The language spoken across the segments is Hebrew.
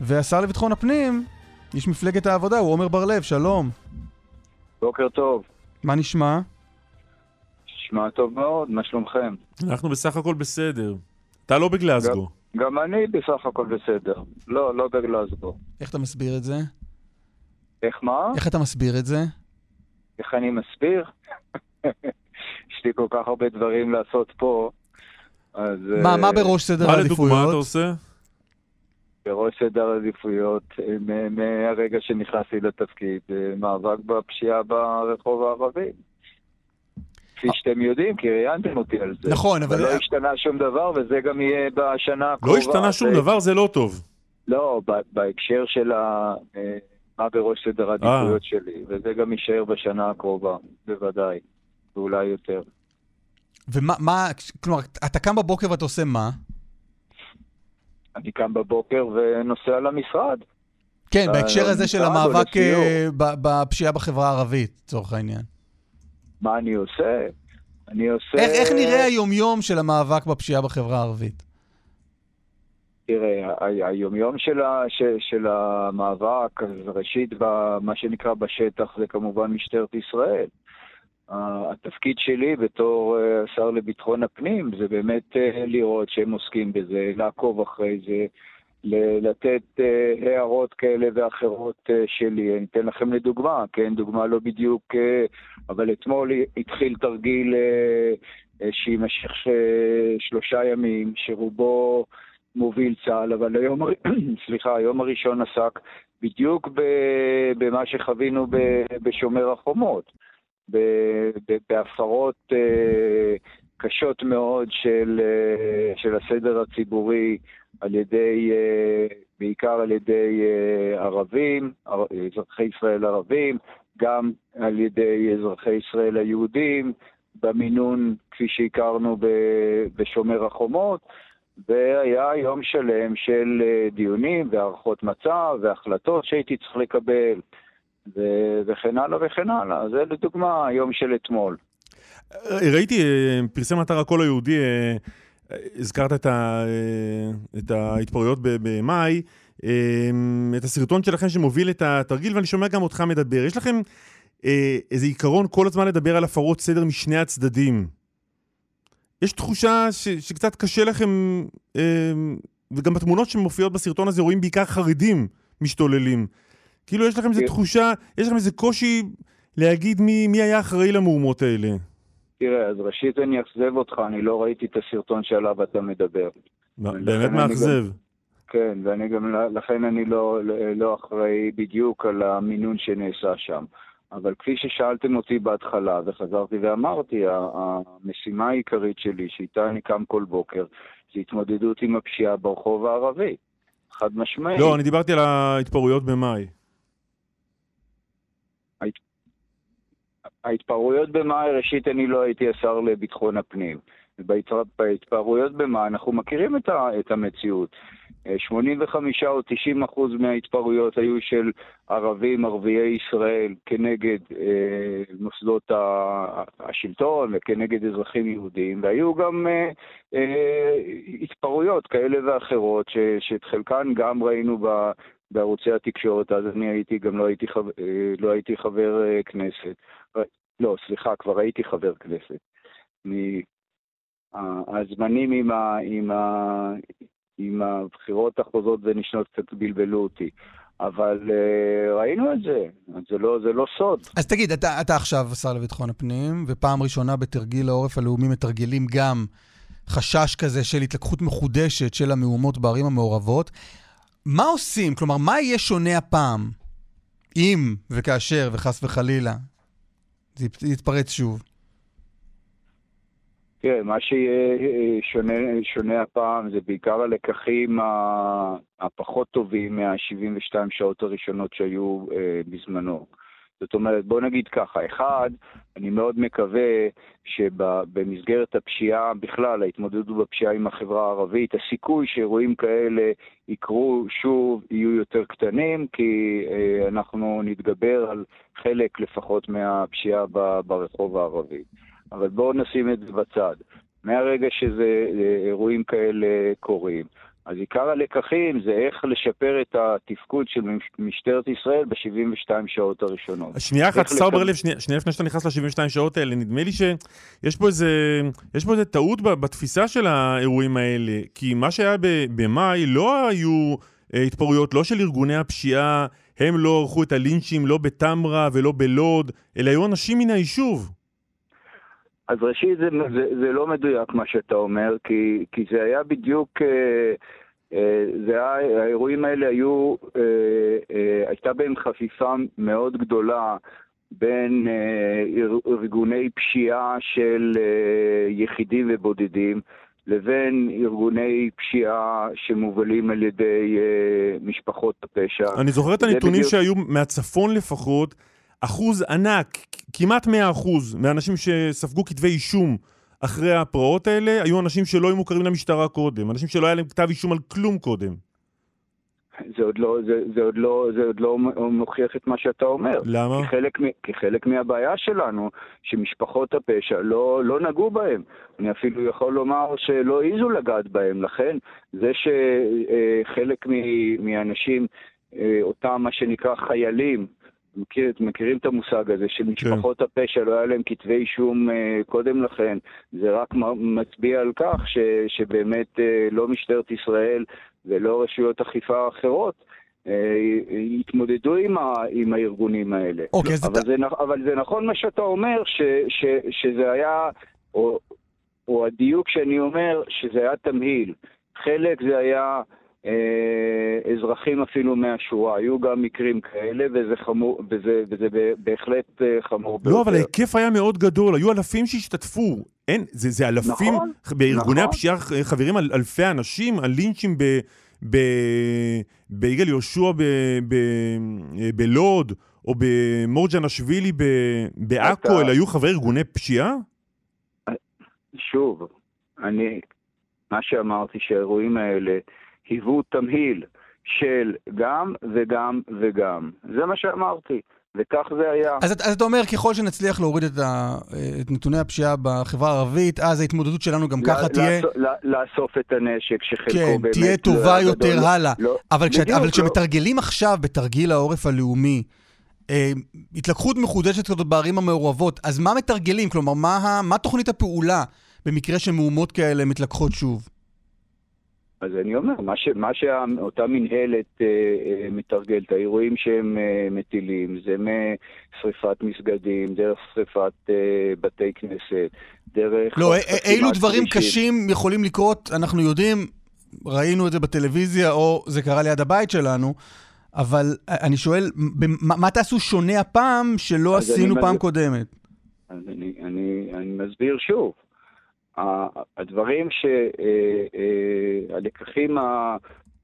והשר לביטחון הפנים, איש מפלגת העבודה, הוא עומר בר-לב, שלום. בוקר טוב. מה נשמע? נשמע טוב מאוד, מה שלומכם? אנחנו בסך הכל בסדר. אתה לא בגלזגו. גם, גם אני בסך הכל בסדר. לא, לא בגלזגו. איך אתה מסביר את זה? איך מה? איך אתה מסביר את זה? איך אני מסביר? יש לי כל כך הרבה דברים לעשות פה, אז... מה, אה, מה בראש סדר מה לדוגמה אתה העדיפויות? עושה? בראש סדר העדיפויות אה, מ- מהרגע שנכנסתי לתפקיד, אה, מאבק בפשיעה ברחוב הערבי. כפי שאתם יודעים, כי ראיינתם אותי על זה. נכון, אבל... לא השתנה שום דבר, וזה גם יהיה בשנה הקרובה. לא השתנה שום זה- דבר, זה לא טוב. לא, בהקשר של ה... אה, מה בראש סדר העדיפויות שלי, וזה גם יישאר בשנה הקרובה, בוודאי, ואולי יותר. ומה, מה, כלומר, אתה קם בבוקר ואתה עושה מה? אני קם בבוקר ונוסע למשרד. כן, אה, בהקשר הזה של המאבק. אה, בפשיעה בחברה הערבית, לצורך העניין. מה אני עושה? אני עושה... איך, איך נראה היומיום של המאבק בפשיעה בחברה הערבית? תראה, היומיום של, ה, של, של המאבק, אז ראשית, מה שנקרא בשטח, זה כמובן משטרת ישראל. התפקיד שלי בתור אה, השר לביטחון הפנים זה באמת אה, לראות שהם עוסקים בזה, לעקוב אחרי זה, לתת אה, הערות כאלה ואחרות שלי. אני אתן לכם לדוגמה, כן, דוגמה לא בדיוק, אבל אתמול התחיל תרגיל שיימשך שלושה ימים, שרובו מוביל צה"ל, אבל היום, סליחה, היום הראשון עסק בדיוק במה שחווינו בשומר החומות, בהפרות אה, קשות מאוד של, אה, של הסדר הציבורי על ידי, אה, בעיקר על ידי ערבים, ער- אזרחי ישראל ערבים, גם על ידי אזרחי ישראל היהודים, במינון כפי שהכרנו בשומר החומות. והיה יום שלם של דיונים והערכות מצב והחלטות שהייתי צריך לקבל ו- וכן הלאה וכן הלאה. זה לדוגמה היום של אתמול. אה, ראיתי, אה, פרסם אתר הקול היהודי, אה, הזכרת את, ה, את ההתפרעויות במאי, את הסרטון שלכם שמוביל את התרגיל, ואני שומע גם אותך מדבר. יש לכם איזה עיקרון כל הזמן לדבר על הפרות סדר משני הצדדים. יש תחושה ש, שקצת קשה לכם, וגם בתמונות שמופיעות בסרטון הזה רואים בעיקר חרדים משתוללים. כאילו יש לכם איזו כן. תחושה, יש לכם איזה קושי להגיד מי, מי היה אחראי למהומות האלה. תראה, אז ראשית אני אאכזב אותך, אני לא ראיתי את הסרטון שעליו אתה מדבר. באמת מאכזב. כן, ואני גם, לכן אני לא, לא אחראי בדיוק על המינון שנעשה שם. אבל כפי ששאלתם אותי בהתחלה, וחזרתי ואמרתי, המשימה העיקרית שלי, שאיתה אני קם כל בוקר, זה התמודדות עם הפשיעה ברחוב הערבי. חד משמעית. לא, אני דיברתי על ההתפרעויות במאי. ההתפרעויות במאי, ראשית, אני לא הייתי השר לביטחון הפנים. בהתפר- בהתפרעויות במאי, אנחנו מכירים את, ה, את המציאות. אה, 85 או 90 אחוז מההתפרעויות היו של ערבים, ערביי ישראל, כנגד אה, מוסדות ה- השלטון וכנגד אזרחים יהודים, והיו גם אה, אה, התפרעויות כאלה ואחרות, ש, שאת חלקן גם ראינו ב, בערוצי התקשורת, אז אני הייתי, גם לא הייתי, חבר, אה, לא הייתי חבר אה, כנסת. לא, סליחה, כבר הייתי חבר כנסת. הזמנים עם, ה, עם, ה, עם הבחירות החוזרות ונשנות קצת בלבלו אותי. אבל uh, ראינו את זה, זה לא, זה לא סוד. אז תגיד, אתה, אתה עכשיו השר לביטחון הפנים, ופעם ראשונה בתרגיל העורף הלאומי מתרגלים גם חשש כזה של התלקחות מחודשת של המהומות בערים המעורבות. מה עושים? כלומר, מה יהיה שונה הפעם, אם וכאשר וחס וחלילה יתפרץ שוב? כן, מה שיהיה שונה, שונה הפעם זה בעיקר הלקחים הפחות טובים מה-72 שעות הראשונות שהיו אה, בזמנו. זאת אומרת, בוא נגיד ככה, אחד, אני מאוד מקווה שבמסגרת הפשיעה בכלל, ההתמודדות בפשיעה עם החברה הערבית, הסיכוי שאירועים כאלה יקרו שוב יהיו יותר קטנים, כי אה, אנחנו נתגבר על חלק לפחות מהפשיעה ברחוב הערבי. אבל בואו נשים את זה בצד. מהרגע שזה אה, אירועים כאלה קורים, אז עיקר הלקחים זה איך לשפר את התפקוד של משטרת ישראל ב-72 שעות הראשונות. שנייה אחת, שר בר-לב, שנייה, לפני שאתה נכנס ל-72 שעות האלה, נדמה לי שיש פה איזה, יש פה איזה טעות בתפיסה של האירועים האלה, כי מה שהיה במאי לא היו אה, התפרעויות, לא של ארגוני הפשיעה, הם לא ערכו את הלינצ'ים לא בתמרה ולא בלוד, אלא היו אנשים מן היישוב. אז ראשית, זה, זה, זה לא מדויק מה שאתה אומר, כי, כי זה היה בדיוק... אה, אה, זה היה, האירועים האלה היו, אה, הייתה בהם חפיפה מאוד גדולה בין ארגוני פשיעה של יחידים ובודדים לבין ארגוני פשיעה שמובלים על ידי משפחות הפשע. אני זוכר את הנתונים בדיוק... שהיו מהצפון לפחות, אחוז ענק, כמעט 100 אחוז, מהאנשים שספגו כתבי אישום אחרי הפרעות האלה, היו אנשים שלא היו מוכרים למשטרה קודם, אנשים שלא היה להם כתב אישום על כלום קודם. זה עוד לא, זה, זה עוד לא, זה עוד לא מוכיח את מה שאתה אומר. למה? כי חלק, כי חלק מהבעיה שלנו, שמשפחות הפשע לא, לא נגעו בהם. אני אפילו יכול לומר שלא העזו לגעת בהם. לכן, זה שחלק מהאנשים, אה, אותם מה שנקרא חיילים, מכיר, מכירים את המושג הזה של. משפחות כן. הפשע, לא היה להם כתבי אישום uh, קודם לכן, זה רק מצביע על כך ש, שבאמת uh, לא משטרת ישראל ולא רשויות אכיפה אחרות uh, התמודדו עם, ה, עם הארגונים האלה. אוקיי, אבל, זה, אבל זה נכון מה שאתה אומר, ש, ש, שזה היה, או, או הדיוק שאני אומר, שזה היה תמהיל. חלק זה היה... אה, אזרחים אפילו מהשורה. היו גם מקרים כאלה, וזה, חמור, וזה, וזה בהחלט אה, חמור ביותר. לא, אבל ההיקף היה מאוד גדול, היו אלפים שהשתתפו. אין, זה, זה אלפים, נכון, בארגוני נכון. הפשיעה חברים על אלפי אנשים, על לינצ'ים ב, ב, ביגאל יהושע בלוד, או במורג'נשווילי בעכו, אלה היו חברי ארגוני פשיעה? שוב, אני, מה שאמרתי שהאירועים האלה היוו תמהיל של גם וגם וגם. זה מה שאמרתי. וכך זה היה. אז, אז אתה אומר, ככל שנצליח להוריד את, ה, את נתוני הפשיעה בחברה הערבית, אז ההתמודדות שלנו גם ככה תהיה... לאסוף את הנשק, שחלקו כן, באמת... תהיה טובה לא יותר לא, הלאה. לא, אבל, בדיוק, כשאת, אבל לא. כשמתרגלים עכשיו בתרגיל העורף הלאומי, אה, התלקחות מחודשת כזאת בערים המעורבות, אז מה מתרגלים? כלומר, מה, מה תוכנית הפעולה במקרה שמהומות כאלה מתלקחות שוב? אז אני אומר, מה, ש, מה שאותה מנהלת אה, אה, מתרגלת, האירועים שהם אה, מטילים, זה משריפת מסגדים, דרך שריפת אה, בתי כנסת, דרך... לא, אילו דברים. קשים יכולים לקרות, אנחנו יודעים, ראינו את זה בטלוויזיה, או זה קרה ליד הבית שלנו, אבל אני שואל, מה, מה תעשו שונה הפעם שלא עשינו פעם מז... קודמת? אז אני, אני, אני מסביר שוב. הדברים שהלקחים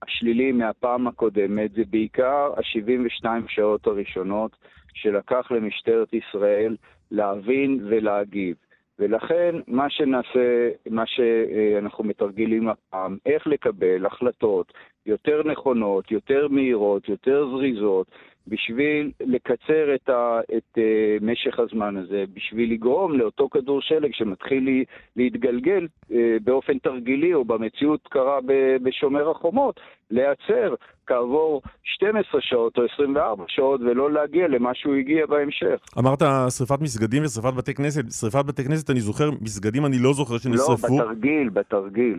השליליים מהפעם הקודמת זה בעיקר ה-72 שעות הראשונות שלקח למשטרת ישראל להבין ולהגיב. ולכן מה שנעשה, מה שאנחנו מתרגלים הפעם, איך לקבל החלטות יותר נכונות, יותר מהירות, יותר זריזות, בשביל לקצר את, ה, את uh, משך הזמן הזה, בשביל לגרום לאותו כדור שלג שמתחיל להתגלגל uh, באופן תרגילי, או במציאות קרה ב, בשומר החומות, להיעצר כעבור 12 שעות או 24 שעות, ולא להגיע למה שהוא הגיע בהמשך. אמרת שריפת מסגדים ושריפת בתי כנסת. שריפת בתי כנסת, אני זוכר, מסגדים אני לא זוכר שנשרפו. לא, בתרגיל, בתרגיל.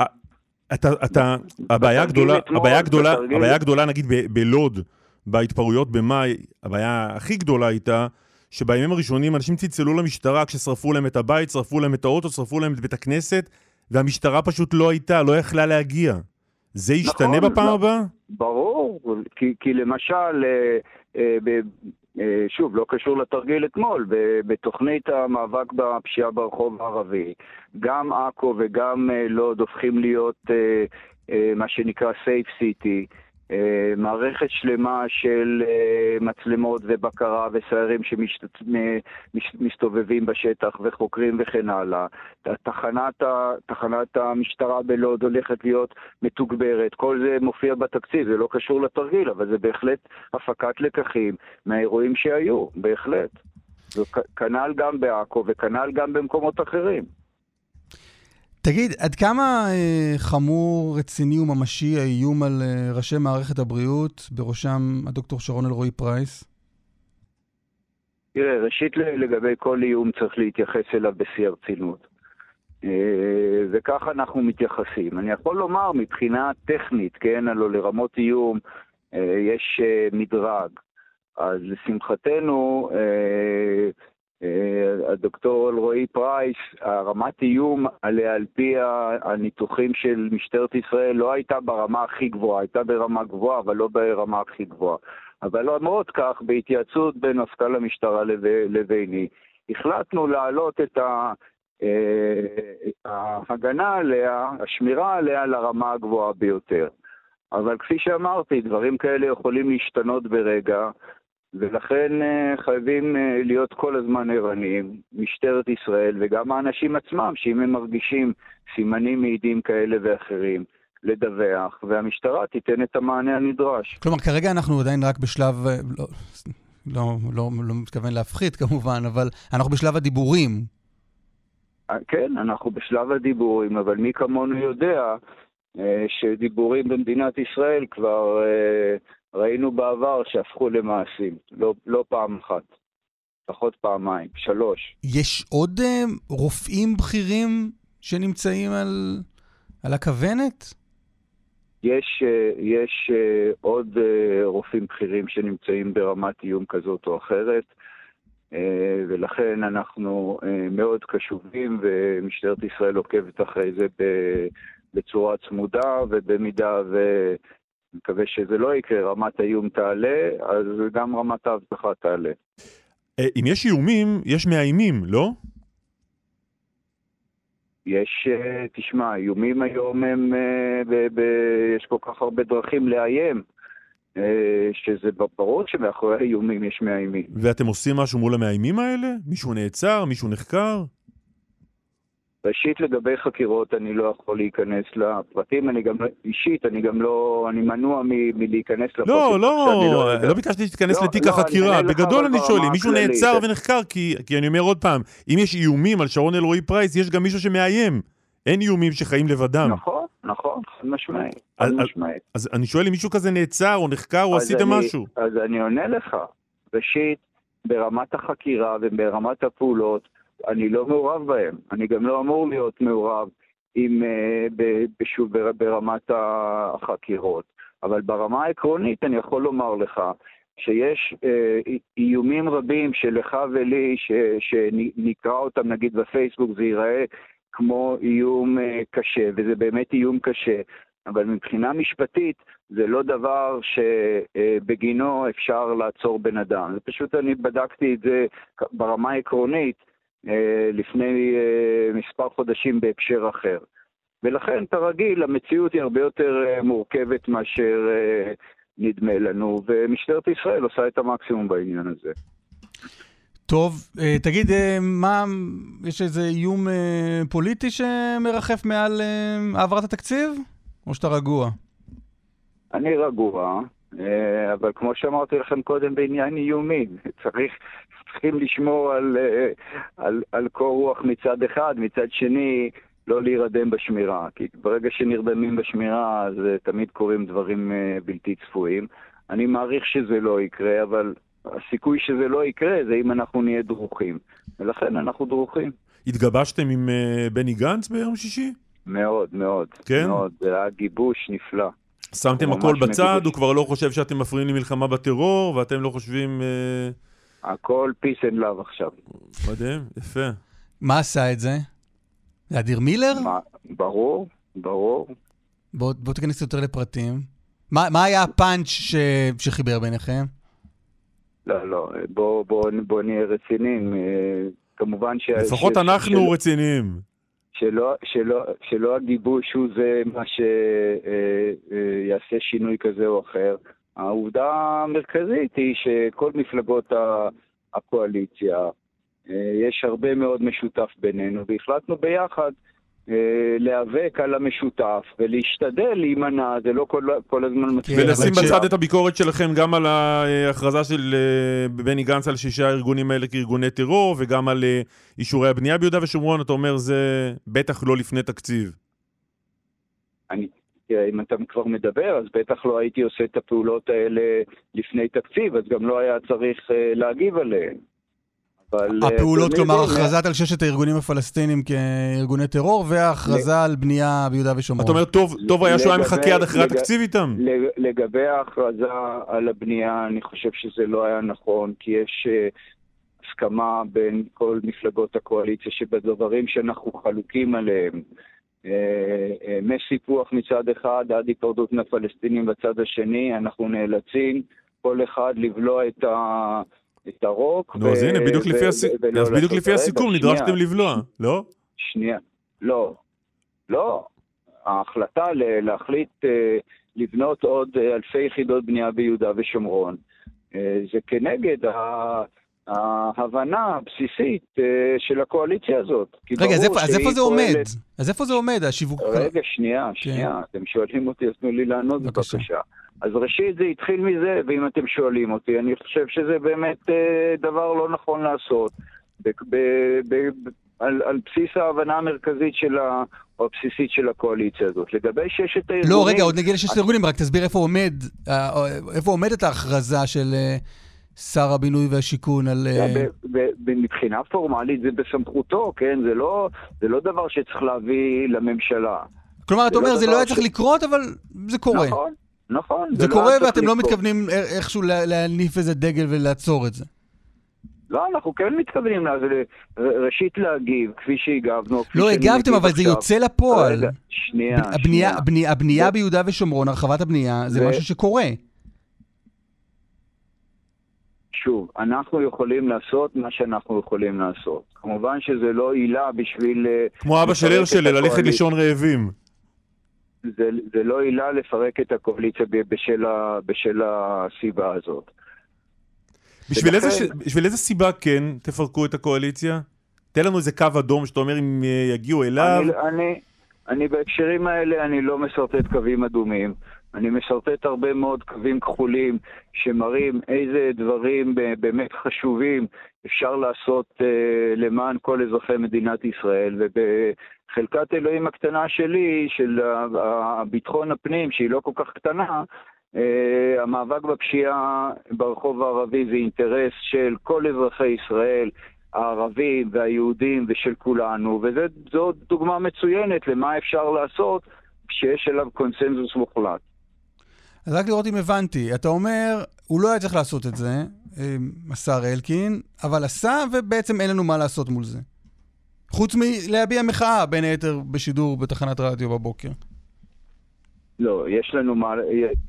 אתה, אתה, הבעיה הגדולה, הבעיה הגדולה, הבעיה הגדולה, נגיד בלוד, בהתפרעויות במאי, הבעיה הכי גדולה הייתה שבימים הראשונים אנשים צלצלו למשטרה כששרפו להם את הבית, שרפו להם את האוטו, שרפו להם את בית הכנסת, והמשטרה פשוט לא הייתה, לא יכלה להגיע. זה ישתנה נכון, בפעם לא, הבאה? ברור, כי, כי למשל, אה, אה, ב, אה, שוב, לא קשור לתרגיל אתמול, ב, בתוכנית המאבק בפשיעה ברחוב הערבי, גם עכו וגם אה, לוד הופכים להיות אה, אה, מה שנקרא Safe City. אה, מערכת שלמה של אה, מצלמות ובקרה וסיירים שמסתובבים בשטח וחוקרים וכן הלאה. תחנת, תחנת המשטרה בלוד הולכת להיות מתוגברת, כל זה מופיע בתקציב, זה לא קשור לתרגיל, אבל זה בהחלט הפקת לקחים מהאירועים שהיו, בהחלט. כנ"ל גם בעכו וכנ"ל גם במקומות אחרים. תגיד, עד כמה אה, חמור, רציני וממשי האיום על אה, ראשי מערכת הבריאות, בראשם הדוקטור שרון אלרועי פרייס? תראה, ראשית לגבי כל איום צריך להתייחס אליו בשיא הרצינות. אה, וכך אנחנו מתייחסים. אני יכול לומר מבחינה טכנית, כן, הלוא לרמות איום יש מדרג. אז לשמחתנו, הדוקטור אלרועי פרייס, הרמת איום עליה על פי הניתוחים של משטרת ישראל לא הייתה ברמה הכי גבוהה, הייתה ברמה גבוהה, אבל לא ברמה הכי גבוהה. אבל למרות כך, בהתייעצות בין מפכ"ל המשטרה לביני, החלטנו להעלות את ה... ההגנה עליה, השמירה עליה לרמה הגבוהה ביותר. אבל כפי שאמרתי, דברים כאלה יכולים להשתנות ברגע, ולכן אה, חייבים אה, להיות כל הזמן ערניים, משטרת ישראל וגם האנשים עצמם, שאם הם מרגישים סימנים מעידים כאלה ואחרים, לדווח, והמשטרה תיתן את המענה הנדרש. כלומר, כרגע אנחנו עדיין רק בשלב, אה, לא, לא, לא, לא מתכוון להפחית כמובן, אבל אנחנו בשלב הדיבורים. כן, אנחנו בשלב הדיבורים, אבל מי כמונו יודע שדיבורים במדינת ישראל כבר ראינו בעבר שהפכו למעשים, לא, לא פעם אחת, לפחות פעמיים, שלוש. יש עוד uh, רופאים בכירים שנמצאים על, על הכוונת? יש, uh, יש uh, עוד רופאים בכירים שנמצאים ברמת איום כזאת או אחרת, ולכן אנחנו מאוד קשובים, ומשטרת ישראל עוקבת אחרי זה בצורה צמודה, ובמידה. מקווה שזה לא יקרה, רמת האיום תעלה, אז גם רמת האבטחה תעלה. אה, אם יש איומים, יש מאיימים, לא? יש, אה, תשמע, איומים היום הם, אה, ב, ב, יש כל כך הרבה דרכים לאיים, שזה ברור שמאחורי האיומים יש מאיימים. ואתם עושים משהו מול המאיימים האלה? מישהו נעצר? מישהו נחקר? ראשית, לגבי חקירות, אני לא יכול להיכנס לפרטים, אני גם, אישית, אני גם לא, אני מנוע מ- מלהיכנס לפרטים. לא, לא, לא, לא ביקשתי שתיכנס לא, לתיק לא, החקירה. בגדול אני שואל, אם מישהו נעצר ונחקר, כי, כי אני אומר עוד פעם, אם יש איומים על שרון אלרועי פרייס, יש גם מישהו שמאיים. אין איומים שחיים לבדם. נכון, נכון, חד משמעית. אז, משמעית. אז, אני שואל אם מישהו כזה נעצר או נחקר או עשיתם אני, משהו. אז אני עונה לך. ראשית, ברמת החקירה וברמת הפעולות, אני לא מעורב בהם. אני גם לא אמור להיות מעורב עם, בשוב, ברמת החקירות. אבל ברמה העקרונית אני יכול לומר לך שיש אה, איומים רבים שלך ולי, ש, שנקרא אותם נגיד בפייסבוק, זה ייראה כמו איום אה, קשה, וזה באמת איום קשה. אבל מבחינה משפטית זה לא דבר שבגינו אפשר לעצור בן אדם. זה פשוט אני בדקתי את זה ברמה העקרונית, אה, לפני אה, מספר חודשים בהקשר אחר. ולכן, כרגיל, המציאות היא הרבה יותר אה, מורכבת מאשר נדמה לנו, ומשטרת ישראל עושה את המקסימום בעניין הזה. טוב, תגיד, מה, יש איזה איום פוליטי שמרחף מעל העברת התקציב, או שאתה רגוע? אני רגוע, אבל כמו שאמרתי לכם קודם בעניין איומים, צריך צריכים לשמור על, אה, על, על קור רוח מצד אחד, מצד שני, לא להירדם בשמירה. כי ברגע שנרדמים בשמירה, אז אה, תמיד קורים דברים אה, בלתי צפויים. אני מעריך שזה לא יקרה, אבל הסיכוי שזה לא יקרה זה אם אנחנו נהיה דרוכים. ולכן אנחנו דרוכים. התגבשתם עם בני גנץ ביום שישי? מאוד, מאוד. כן? מאוד. זה היה גיבוש נפלא. שמתם הכל בצד, מגיבוש. הוא כבר לא חושב שאתם מפריעים למלחמה בטרור, ואתם לא חושבים... אה... הכל peace and love עכשיו. מדהים, יפה. מה עשה את זה? זה אדיר מילר? מה, ברור, ברור. בוא, בוא תיכנס יותר לפרטים. מה, מה היה הפאנץ' ש... שחיבר ביניכם? לא, לא, בוא, בוא, בוא נהיה רציניים. אה, כמובן ש... לפחות ש... אנחנו של... רציניים. שלא, שלא, שלא הגיבוש הוא זה מה שיעשה אה, אה, שינוי כזה או אחר. העובדה המרכזית היא שכל מפלגות הקואליציה, אה, יש הרבה מאוד משותף בינינו, והחלטנו ביחד אה, להיאבק על המשותף ולהשתדל להימנע, זה לא כל, כל הזמן מצליח. ולשים אבל בצד את הביקורת שלכם גם על ההכרזה של אה, בני גנץ על שישה הארגונים האלה כארגוני טרור, וגם על אישורי הבנייה ביהודה ושומרון, אתה אומר זה בטח לא לפני תקציב. אני, אם אתה כבר מדבר, אז בטח לא הייתי עושה את הפעולות האלה לפני תקציב, אז גם לא היה צריך אה, להגיב עליהן. אבל... אה, הפעולות, כלומר, יודעים, הכרזת על ששת הארגונים הפלסטינים כארגוני טרור, והכרזה על בנייה ביהודה ושומרון. אתה אומר, טוב, טוב היה שהוא היה מחכה עד אחרי התקציב איתם? לג- לגבי ההכרזה על הבנייה, אני חושב שזה לא היה נכון, כי יש אה, הסכמה בין כל מפלגות הקואליציה שבדברים שאנחנו חלוקים עליהם, אה, אה, מסיפוח מצד אחד עד היפרדות מהפלסטינים בצד השני, אנחנו נאלצים כל אחד לבלוע את ה... את הרוק. נו, אז הנה, בדיוק ו- לפי הס- אז בדיוק לפי הסיכום נדרשתם לבלוע, לא? שנייה. לא. לא. ההחלטה ל- להחליט אה, לבנות עוד אה, אלפי יחידות בנייה ביהודה ושומרון, אה, זה כנגד ה- ההבנה הבסיסית אה, של הקואליציה הזאת. רגע, אז איפה- אז איפה זה עומד? פועלת- אז איפה זה עומד, השיווק? רגע, שנייה, שנייה. אתם שואלים אותי, אז תנו לי לענות בבקשה. בבקשה. אז ראשית זה התחיל מזה, ואם אתם שואלים אותי, אני חושב שזה באמת אה, דבר לא נכון לעשות. ב- ב- ב- על, על בסיס ההבנה המרכזית של ה... או הבסיסית של הקואליציה הזאת. לגבי ששת הארגונים... לא, רגע, עוד נגיע לששת הארגונים, רק תסביר איפה עומד, אה, איפה עומדת ההכרזה של אה, שר הבינוי והשיכון על... אה, מבחינה פורמלית זה בסמכותו, כן? זה לא, זה לא דבר שצריך להביא לממשלה. כלומר, אתה זה לא אומר, זה לא היה צריך לקרות, אבל זה קורה. נכון, נכון. זה לא קורה ואתם לא. מתכוונים אה, איכשהו לה- להניף איזה דגל ולעצור את זה. לא, אנחנו כן מתכוונים ראשית להגיב, כפי שהגבנו. כפי לא הגבתם, אבל זה עכשיו. יוצא לפועל. רגע, שנייה, הבנייה, שנייה. הבנייה, הבנייה זה- ביהודה ושומרון, הרחבת הבנייה, זה זה- משהו שקורה. שוב, אנחנו יכולים לעשות מה שאנחנו יכולים לעשות. כמובן שזה לא עילה בשביל... אה, כמו אבא של לפרק את הרשל, ללכת. לישון רעבים. זה, זה לא עילה לפרק את הקואליציה בשל, ה, בשל הסיבה הזאת. בשביל ולכן- איזה בשביל איזה סיבה כן תפרקו את הקואליציה? תן לנו איזה קו אדום שאתה אומר אם אה, יגיעו אליו. אני, אני, אני בהקשרים האלה, אני לא משרטט קווים אדומים. אני משרטט הרבה מאוד קווים כחולים שמראים איזה דברים באמת חשובים אפשר לעשות אה, למען כל אזרחי מדינת ישראל. ובחלקת אלוהים הקטנה שלי, של ביטחון הפנים, שהיא לא כל כך קטנה, אה, המאבק בפשיעה ברחוב הערבי זה אינטרס של כל אזרחי ישראל. הערבים והיהודים ושל כולנו, וזו דוגמה מצוינת למה אפשר לעשות כשיש אליו קונסנזוס מוחלט. אז רק לראות אם הבנתי. אתה אומר, הוא לא היה צריך לעשות את זה, השר אלקין, אבל עשה, ובעצם אין לנו מה לעשות מול זה. חוץ מלהביע מחאה, בין היתר, בשידור בתחנת רדיו בבוקר. לא, יש לנו מה,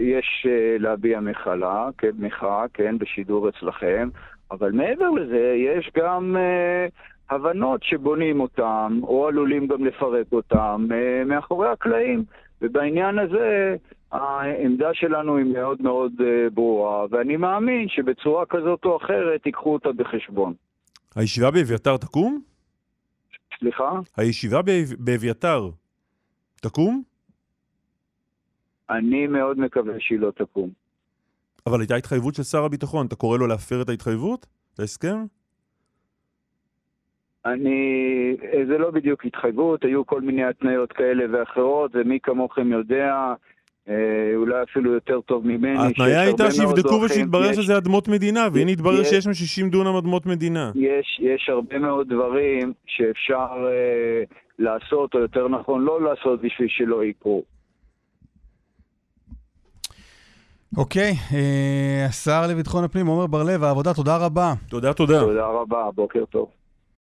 יש אה, להביע מחלה, כן, מחאה, כן, בשידור אצלכם, אבל מעבר לזה יש גם אה, הבנות שבונים אותן, או עלולים גם לפרק אותן, אה, מאחורי הקלעים. ובעניין הזה העמדה שלנו היא מאוד מאוד אה, ברורה, ואני מאמין שבצורה כזאת או אחרת ייקחו אותה בחשבון. הישיבה באביתר תקום? סליחה? הישיבה באב- באביתר תקום? אני מאוד מקווה שהיא לא תקום. אבל הייתה התחייבות של שר הביטחון, אתה קורא לו להפר את ההתחייבות? את ההסכם? אני, זה לא בדיוק התחייבות, היו כל מיני התניות כאלה ואחרות, ומי כמוכם יודע, אה, אולי אפילו יותר טוב ממני. ההתניה שיש הייתה שיבדקו ושיתברר יש- שזה אדמות מדינה, והנה התברר יש- שיש שם 60 דונם אדמות מדינה. יש, יש הרבה מאוד דברים שאפשר אה, לעשות, או יותר נכון לא לעשות, בשביל שלא יקרו. אוקיי, אה, השר לביטחון הפנים, עמר בר-לב, העבודה, תודה רבה. תודה, תודה. תודה רבה, בוקר טוב.